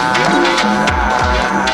Yeah.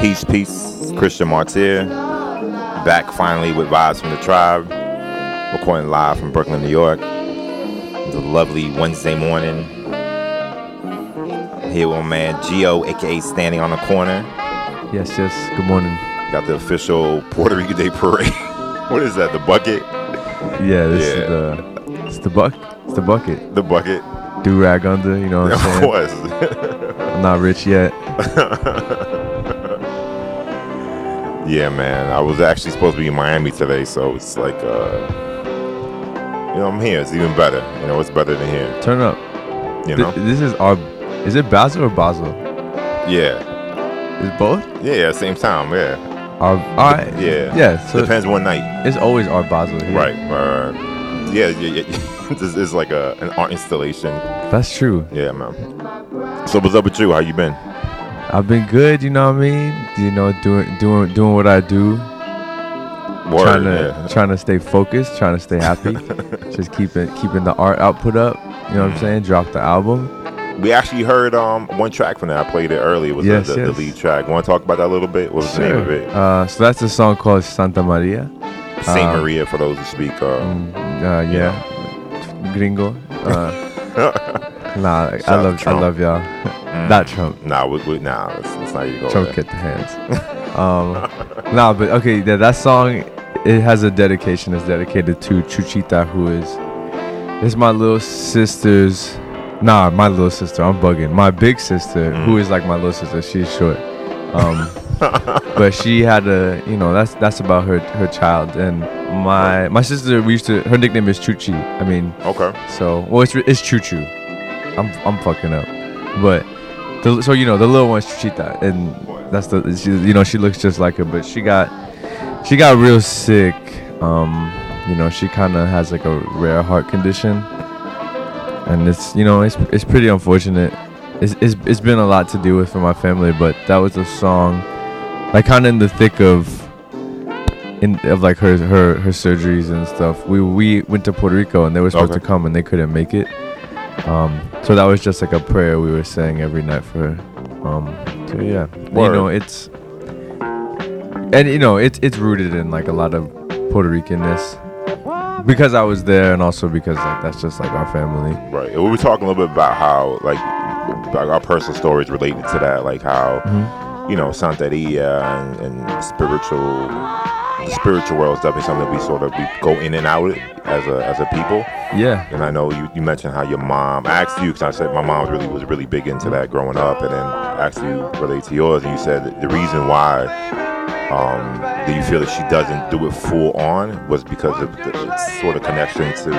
Peace, peace. Christian Martyr. Back finally with Vibes from the Tribe. Recording live from Brooklyn, New York. It's a lovely Wednesday morning. Here with my man Gio, aka Standing on the Corner. Yes, yes. Good morning. Got the official Puerto Rico Day Parade. what is that? The bucket? Yeah, this Yeah. is the it's the buck. It's the bucket. The bucket? Do rag under. You know what of I'm saying? course. I'm not rich yet. yeah, man. I was actually supposed to be in Miami today, so it's like, uh, you know, I'm here. It's even better. You know, it's better than here. Turn up. You Th- know? this is our. Is it Basel or Basel? Yeah. Is both? Yeah, same time. Yeah. Our. Our Yeah. Yeah. So Depends one night. it's always our Basel. Here. Right. Yeah, yeah, yeah. this is like a an art installation. That's true. Yeah, man. So what's up with you? How you been? I've been good. You know what I mean? You know, doing doing doing what I do. Word, trying to yeah. trying to stay focused. Trying to stay happy. Just keeping keeping the art output up. You know what I'm mm. saying? Drop the album. We actually heard um one track from that. I played it earlier. It was Yes, the, the, yes. the lead track. Want to talk about that a little bit? What was the name of it? Uh, so that's a song called Santa Maria. Saint uh, Maria for those who speak. Uh, Mm, uh, yeah, gringo. Uh, nah, I Shout out to love, I love y'all. Mm. Not Trump. Nah, we, we, nah. Let's, let's not even go Trump get the hands. um, nah, but okay, that that song, it has a dedication. It's dedicated to Chuchita, who is, is my little sister's. Nah, my little sister. I'm bugging. My big sister, Mm. who is like my little sister. She's short. Um, but she had a, you know, that's that's about her her child. And my my sister, we used to. Her nickname is Chuchi. I mean, Okay. so well, it's it's Choo Choo. I'm I'm fucking up, but the, so you know the little one's Chuchita, and that's the she, you know she looks just like her, but she got she got real sick. Um, you know she kind of has like a rare heart condition, and it's you know it's it's pretty unfortunate. It's it's it's been a lot to deal with for my family, but that was a song, like kind of in the thick of in of like her her her surgeries and stuff. We we went to Puerto Rico and they were supposed Okay. to come and they couldn't make it. Um, so that was just like a prayer we were saying every night for her. Um, so yeah, you know it's and you know it's it's rooted in like a lot of Puerto Ricanness because I was there and also because like that's just like our family. Right. And we were talking a little bit about how like about our personal stories related to that, like how Mm-hmm. you know Santeria and, and spiritual the spiritual world is definitely something that we sort of we go in and out as a as a people. Yeah, And I know you, you mentioned how your mom. I asked you because I said my mom really was really big into that growing up, and then I asked you relate to yours, and you said the reason why um, that you feel that she doesn't do it full on was because of the its sort of connection to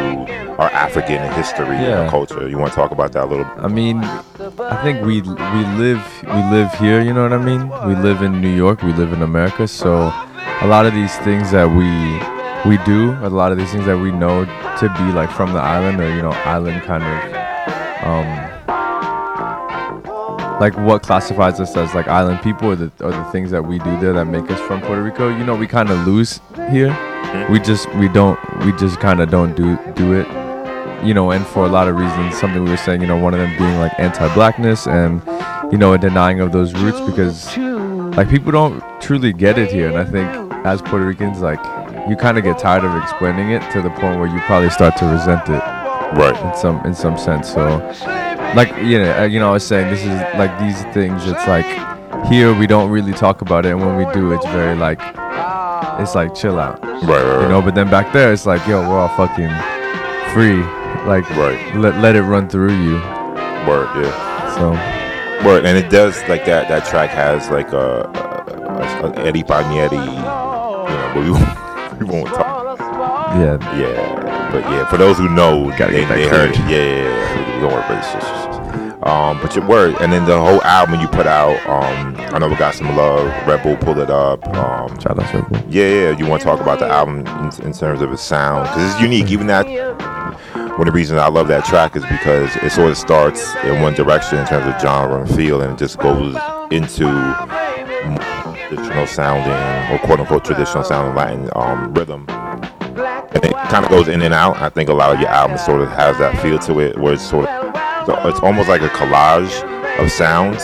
our African history Yeah. and culture. You want to talk about that a little? I mean, I think we we live we live here. You know what I mean? We live in New York. We live in America. So a lot of these things that we we do, a lot of these things that we know to be like from the island or you know island kind of um like what classifies us as like island people or the or the things that we do there that make us from Puerto Rico. You know, we kind of lose here. Mm-hmm. We just we don't we just kind of don't do do it you know, and for a lot of reasons, something we were saying, you know, one of them being like anti-blackness and, you know, a denying of those roots because, like, people don't truly get it here. And I think as Puerto Ricans, like, you kind of get tired of explaining it to the point where you probably start to resent it Right. in some in some sense. So, like, you know, uh, you know, I was saying this is like these things. It's like here we don't really talk about it, and when we do, it's very like, it's like chill out, Right. Right. you know. But then back there, it's like, yo, we're all fucking free. Like, Right. let, let it run through you. Word. Yeah. So Word. And it does like that. That track has like a, a, a Eddie Palmieri. You know, but we won't, we won't talk. yeah, Yeah, but yeah, for those who know, Gotta they, get that they heard it. Yeah, yeah, yeah. Don't worry about it. Shh, shh, shh. Um, but your word, and then the whole album you put out. Um, I know we got some love. Red Bull pulled it up. Um, shout out yeah, yeah. You want to talk about the album in, in terms of its sound because it's unique. Even that. One of the reasons I love that track is because it sort of starts in one direction in terms of genre and feel, and it just goes into traditional sounding or quote unquote traditional sounding Latin um, rhythm. And it kind of goes in and out. I think a lot of your albums sort of has that feel to it, where it's sort of it's almost like a collage of sounds,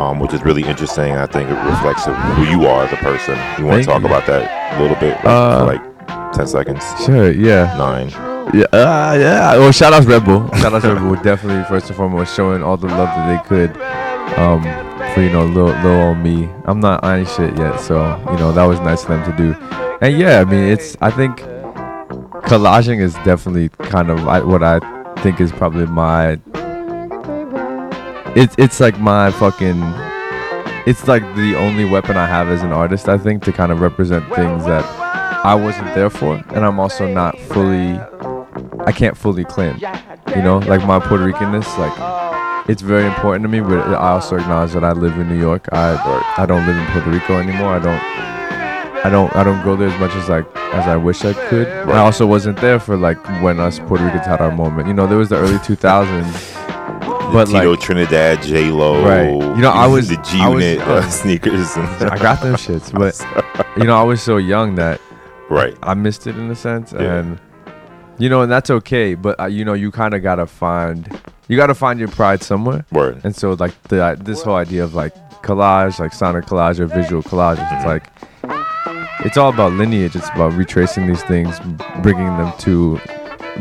um, which is really interesting. I think it reflects who you are as a person. You want Thank to talk you. about that a little bit, like, Uh, like ten seconds, Sure. Yeah. nine. Yeah, uh, yeah. Well, shout out Red Bull. Shout out to Red Bull. Definitely, first and foremost, showing all the love that they could um, for you know little little old me. I'm not on shit yet, so you know that was nice of them to do. And yeah, I mean, it's I think collaging is definitely kind of what I think is probably my. It's it's like my fucking. It's like the only weapon I have as an artist. I think to kind of represent things that I wasn't there for, and I'm also not fully. I can't fully claim. You know, like my Puerto Ricanness, like it's very important to me, but I also acknowledge that I live in New York. I I don't live in Puerto Rico anymore. I don't I don't I don't go there as much as like as I wish I could. I also wasn't there for like when us Puerto Ricans had our moment. You know, there was the early 2000s. But Tito like Trinidad, J Lo, Right. You know, I was- the G Unit uh, sneakers. And I got them shits, but you know, I was so young that right, I missed it in a sense, Yeah. and you know, and that's okay. But uh, you know, you kind of gotta find you gotta find your pride somewhere. word. And so, like the uh, this whole idea of like collage, like sonic collage or visual collage, it's like it's all about lineage. It's about retracing these things, bringing them to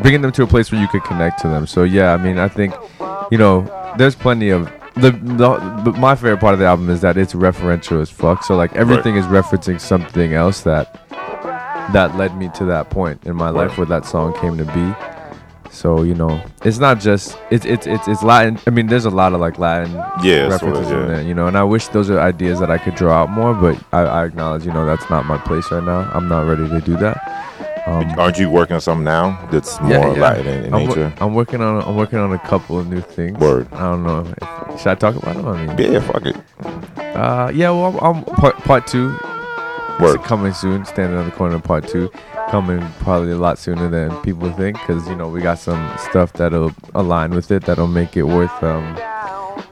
bringing them to a place where you could connect to them. So yeah, I mean, I think you know, there's plenty of the, the but my favorite part of the album is that it's referential as fuck. So like everything is referencing something else that that led me to that point in my life where that song came to be. So you know, it's not just it's it's it's it's Latin. I mean, there's a lot of like Latin Yeah, sort references of, in there, you know. And I wish those are ideas that I could draw out more, but I, I acknowledge, you know, that's not my place right now. I'm not ready to do that. Um, Aren't you working on something now that's more yeah, yeah. Latin in, in I'm, nature? I'm working on I'm working on a couple of new things. Word. I don't know. If, should I talk about them? I mean, Yeah, fuck it. uh, yeah. Well, I'm, I'm part part two. Word. It's coming soon. Standing on the corner, part two, coming probably a lot sooner than people think, because you know we got some stuff that'll align with it that'll make it worth. Um,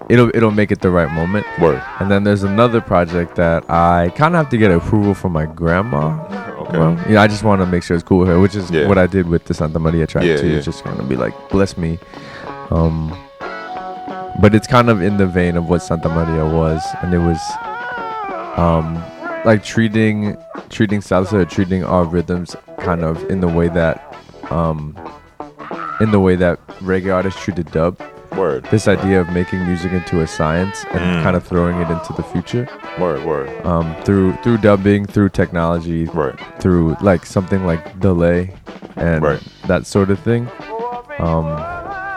it'll it'll make it the right moment. Word. And then there's another project that I kind of have to get approval from my grandma. Okay. Well, yeah, I just want to make sure it's cool with her, which is Yeah. what I did with the Santa Maria track Yeah, too. yeah. It's just gonna be like, bless me. Um, but it's kind of in the vein of what Santa Maria was, and it was, um, like treating treating salsa, treating our rhythms kind of in the way that, um, in the way that reggae artists treated dub. Word. This idea of making music into a science and Mm. kind of throwing it into the future Word. Word. um, through through dubbing, through technology, Right. through like something like delay and that sort of thing. Um,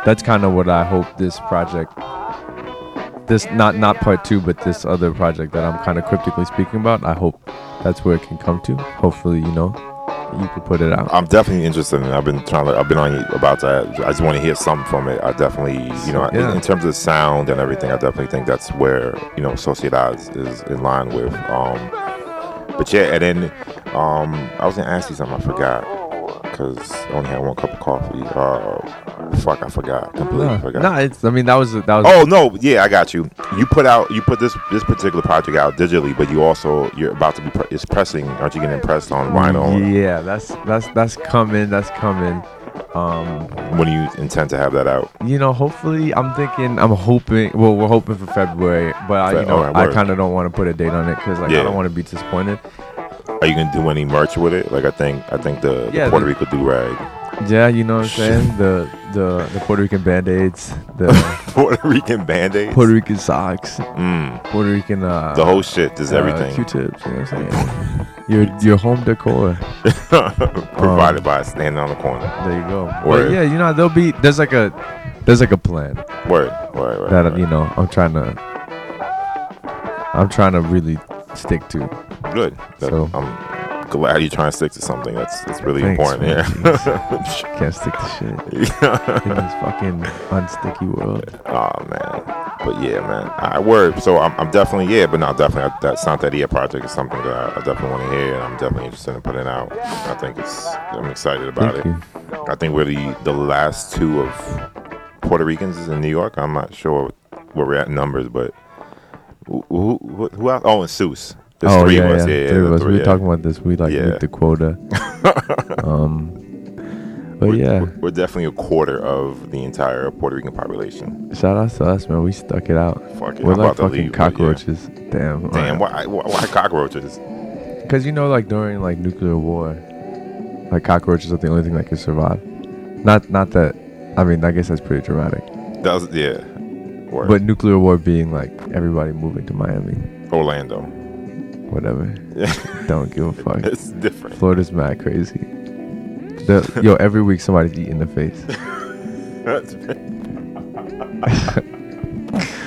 that's kind of what I hope this project, this not not part two, but this other project that I'm kind of cryptically speaking about. I hope that's where it can come to. Hopefully, you know, you can put it out. I'm definitely interested in it. I've been trying to, I've been on about that. I just want to hear something from it. I definitely, you know, in, Yeah. in terms of sound and everything, I definitely think that's where, you know, Sociedad is in line with. Um, but yeah, and then um, I was going to ask you something I forgot because I only had one cup of coffee. Uh, fuck, I forgot. Completely No, forgot. no, it's. I mean, that was that was. Oh no, yeah, I got you. You put out, you put this this particular project out digitally, but you also you're about to be pre- it's pressing. Aren't you getting pressed on vinyl? Yeah, that's that's that's coming. That's coming. Um, When do you intend to have that out? you know, hopefully, I'm thinking, I'm hoping. Well, we're hoping for February, but I, you know, alright, I kind of don't want to put a date on it because like Yeah. I don't want to be disappointed. Are you gonna do any merch with it? Like I think I think the, Yeah, the Puerto the- Rico do rag, Yeah, you know what I'm saying. The the the Puerto Rican band aids, the Puerto Rican band aids, Puerto Rican socks, mm, Puerto Rican uh, the whole shit, just uh, everything Q-tips. You know what I'm saying? your your home decor. provided by standing on the corner. There you go. Word. But yeah, you know, there'll be there's like a there's like a plan Word, word, word. that word. you know I'm trying to I'm trying to really stick to. Good. So- I'm glad you're trying to stick to something that's that's really Thanks, important. man. Yeah. Can't stick to shit in this fucking unsticky world. Oh man, but yeah, man. I word. So I'm, I'm definitely yeah, but no, definitely that Santeria project is something that I, I definitely want to hear, and I'm definitely interested in putting out. I think it's I'm excited about Thank it. you. I think we're the the last two of Puerto Ricans in New York. I'm not sure where we're at in numbers, but who who, who, else? Oh, and Seuss. There's oh three yeah, of us. yeah, Yeah, three of us. three, we were talking about this. We like Yeah. the quota. um, but We're- yeah, we're, definitely a quarter of the entire Puerto Rican population. shout out to us, man. We stuck it out. Fuck it. We're I'm like fucking leave, cockroaches. Damn. Damn, why, why, why cockroaches? Because you know, like during like nuclear war, like cockroaches are the only thing that can survive. Not, not that. I mean, I guess that's pretty dramatic. That was yeah. Word. But nuclear war being like everybody moving to Miami, Orlando. whatever. Yeah, Don't give a fuck. it's different. Florida's mad crazy. The, yo, every week somebody's eating the face. That's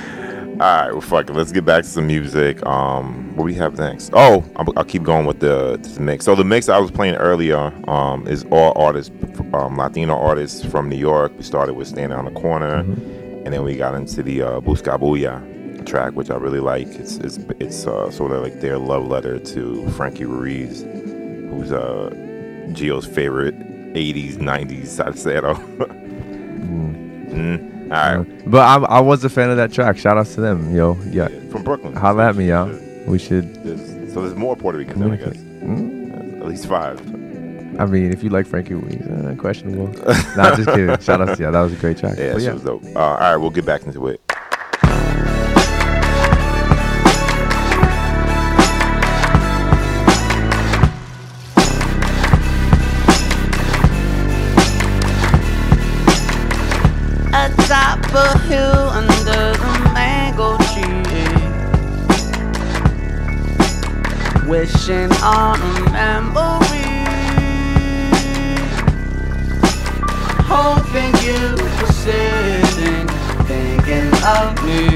All right, well, fuck it. Let's get back to some music. Um, what we have next? Oh, I'll, I'll keep going with the, the mix. So the mix I was playing earlier um, is all artists, um, Latino artists from New York. We started with Standing on the Corner, and then we got into the uh, Buscabulla track, which I really like. It's it's it's uh, sort of like their love letter to Frankie Ruiz, who's uh, Gio's favorite '80s '90s salsero. mm. All right. But I, I was a fan of that track. Shout outs to them, yo. Yeah. From Brooklyn. Holla at me, y'all. We should. There's, so there's more Puerto Ricans, I guess. Mm, At least five. I mean, if you like Frankie Ruiz, uh, questionable. nah, just kidding. Shout out to y'all. That was a great track. Yeah, But yeah. was dope. Uh, all right, we'll get back into it. atop a hill under the mango tree. Wishing on a memory. Sitting, thinking of me.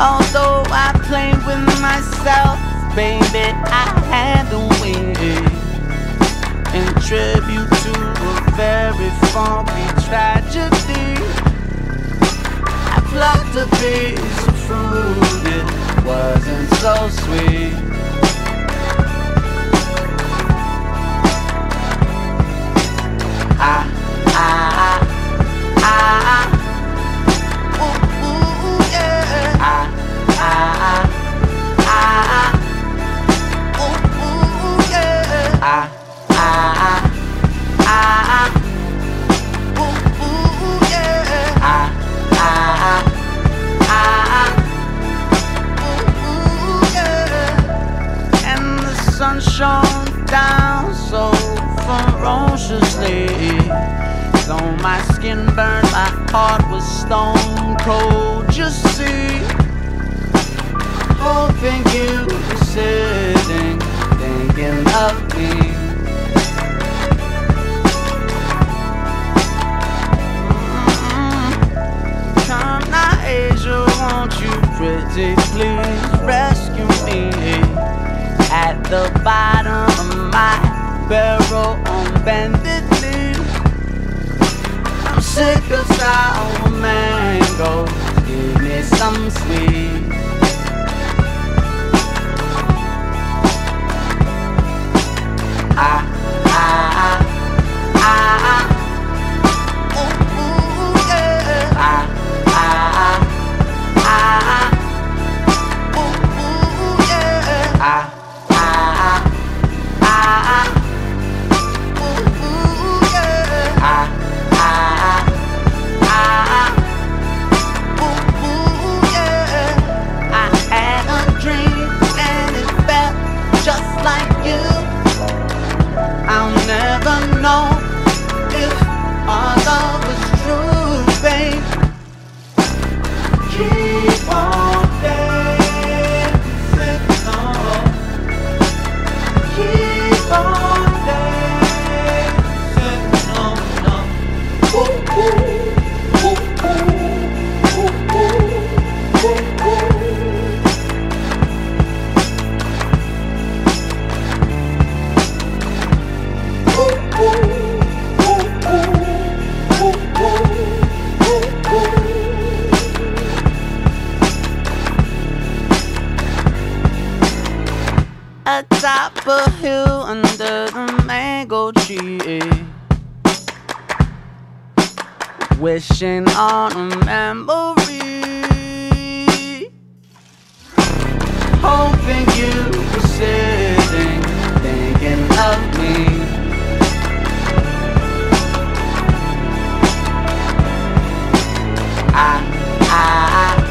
Although I play with myself, baby, I had to win in tribute to a very funky tragedy. I plucked a piece of fruit, it wasn't so sweet. Ah, ah, was stone cold. Oh, you see, hoping you were sitting, thinking of me. Come now, Asia, won't you pretty please rescue me? At the bottom of my barrel on. I'm sick of sour mango. Give me some sweet. top a hill under the mango tree. Wishing on a memory. Hoping you were sitting, thinking of me. I, I, I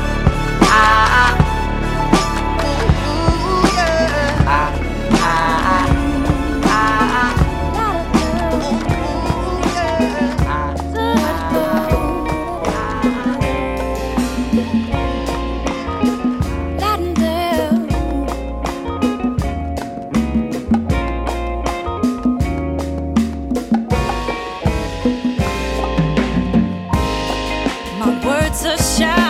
A shout.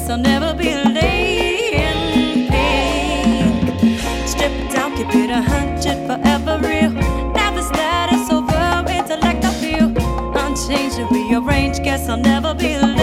guess I'll never be laid. Stripped down, keep it a hundred forever real. Never status over intellect I feel. Unchanged and rearranged, guess I'll never be laid